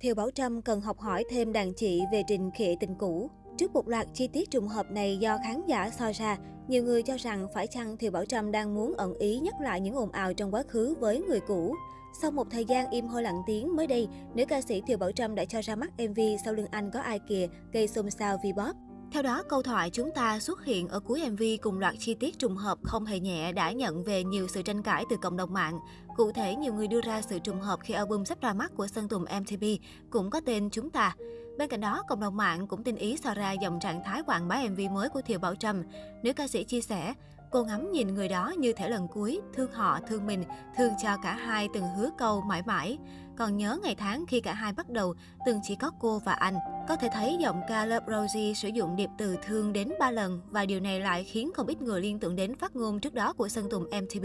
Thiều Bảo Trâm cần học hỏi thêm đàn chị về trình khệ tình cũ. Trước một loạt chi tiết trùng hợp này do khán giả soi ra, nhiều người cho rằng phải chăng Thiều Bảo Trâm đang muốn ẩn ý nhắc lại những ồn ào trong quá khứ với người cũ. Sau một thời gian im hơi lặng tiếng mới đây, nữ ca sĩ Thiều Bảo Trâm đã cho ra mắt MV Sau lưng anh có ai kìa, gây xôn xao V-pop. Theo đó, câu thoại chúng ta xuất hiện ở cuối MV cùng loạt chi tiết trùng hợp không hề nhẹ đã nhận về nhiều sự tranh cãi từ cộng đồng mạng. Cụ thể, nhiều người đưa ra sự trùng hợp khi album sắp ra mắt của Sơn Tùng MTV cũng có tên Chúng ta. Bên cạnh đó, cộng đồng mạng cũng tin ý so ra dòng trạng thái quảng bá MV mới của Thiều Bảo Trâm. Nữ ca sĩ chia sẻ, Cô ngắm nhìn người đó như thể lần cuối, thương họ, thương mình, thương cho cả hai từng hứa câu mãi mãi. Còn nhớ ngày tháng khi cả hai bắt đầu, từng chỉ có cô và anh. Có thể thấy giọng ca Love Rosie sử dụng điệp từ thương đến 3 lần và điều này lại khiến không ít người liên tưởng đến phát ngôn trước đó của Sơn Tùng MTV.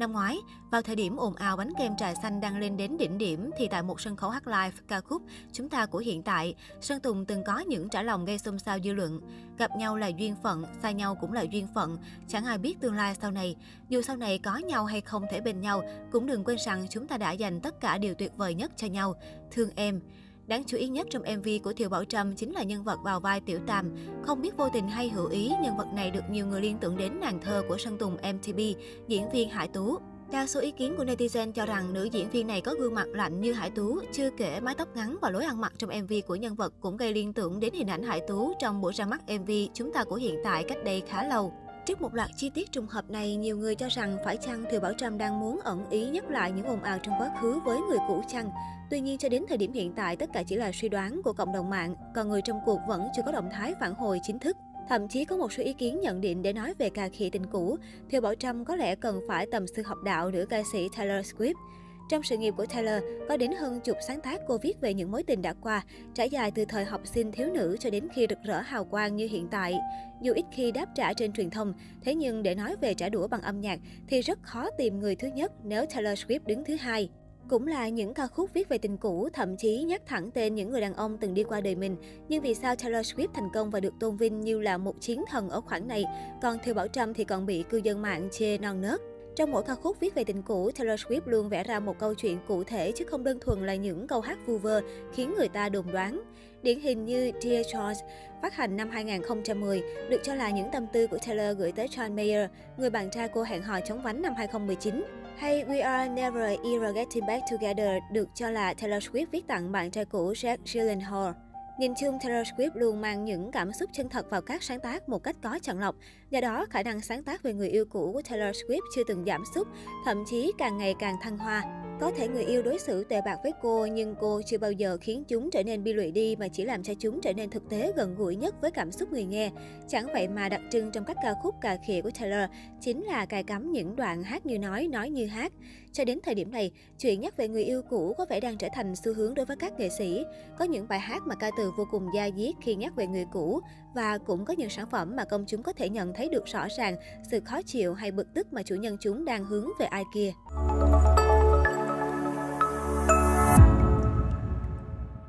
Năm ngoái, vào thời điểm ồn ào bánh kem trà xanh đang lên đến đỉnh điểm thì tại một sân khấu hát live ca khúc Chúng ta của hiện tại, Sơn Tùng từng có những trả lòng gây xôn xao dư luận. Gặp nhau là duyên phận, xa nhau cũng là duyên phận, chẳng ai biết tương lai sau này. Dù sau này có nhau hay không thể bên nhau, cũng đừng quên rằng chúng ta đã dành tất cả điều tuyệt vời nhất cho nhau. Thương em. Đáng chú ý nhất trong MV của Thiều Bảo Trâm chính là nhân vật vào vai Tiểu Tam. Không biết vô tình hay hữu ý, nhân vật này được nhiều người liên tưởng đến nàng thơ của Sơn Tùng MTP diễn viên Hải Tú. Đa số ý kiến của netizen cho rằng nữ diễn viên này có gương mặt lạnh như Hải Tú, chưa kể mái tóc ngắn và lối ăn mặc trong MV của nhân vật cũng gây liên tưởng đến hình ảnh Hải Tú trong buổi ra mắt MV Chúng ta của hiện tại cách đây khá lâu. Trước một loạt chi tiết trùng hợp này, nhiều người cho rằng phải chăng Thiều Bảo Trâm đang muốn ẩn ý nhắc lại những ồn ào trong quá khứ với người cũ chăng? Tuy nhiên, cho đến thời điểm hiện tại, tất cả chỉ là suy đoán của cộng đồng mạng, còn người trong cuộc vẫn chưa có động thái phản hồi chính thức. Thậm chí có một số ý kiến nhận định để nói về cà khịa tình cũ, Thiều Bảo Trâm có lẽ cần phải tầm sư học đạo nữ ca sĩ Taylor Swift. Trong sự nghiệp của Taylor, có đến hơn chục sáng tác cô viết về những mối tình đã qua, trải dài từ thời học sinh thiếu nữ cho đến khi rực rỡ hào quang như hiện tại. Dù ít khi đáp trả trên truyền thông, thế nhưng để nói về trả đũa bằng âm nhạc thì rất khó tìm người thứ nhất nếu Taylor Swift đứng thứ hai. Cũng là những ca khúc viết về tình cũ, thậm chí nhắc thẳng tên những người đàn ông từng đi qua đời mình. Nhưng vì sao Taylor Swift thành công và được tôn vinh như là một chiến thần ở khoảng này, còn Thiều Bảo Trâm thì còn bị cư dân mạng chê non nớt. Trong mỗi ca khúc viết về tình cũ, Taylor Swift luôn vẽ ra một câu chuyện cụ thể chứ không đơn thuần là những câu hát vu vơ khiến người ta đồn đoán. Điển hình như Dear George, phát hành năm 2010, được cho là những tâm tư của Taylor gửi tới John Mayer, người bạn trai cô hẹn hò chống vánh năm 2019. Hay We Are Never Ever Getting Back Together được cho là Taylor Swift viết tặng bạn trai cũ Jack Gyllenhaal. Nhìn chung, Taylor Swift luôn mang những cảm xúc chân thật vào các sáng tác một cách có chọn lọc. Do đó, khả năng sáng tác về người yêu cũ của Taylor Swift chưa từng giảm sút, thậm chí càng ngày càng thăng hoa. Có thể người yêu đối xử tệ bạc với cô, nhưng cô chưa bao giờ khiến chúng trở nên bi lụy đi mà chỉ làm cho chúng trở nên thực tế gần gũi nhất với cảm xúc người nghe. Chẳng vậy mà đặc trưng trong các ca khúc cà khịa của Taylor chính là cài cắm những đoạn hát như nói, nói như hát. Cho đến thời điểm này, chuyện nhắc về người yêu cũ có vẻ đang trở thành xu hướng đối với các nghệ sĩ. Có những bài hát mà ca từ vô cùng da diết khi nhắc về người cũ và cũng có những sản phẩm mà công chúng có thể nhận thấy được rõ ràng sự khó chịu hay bực tức mà chủ nhân chúng đang hướng về ai kia.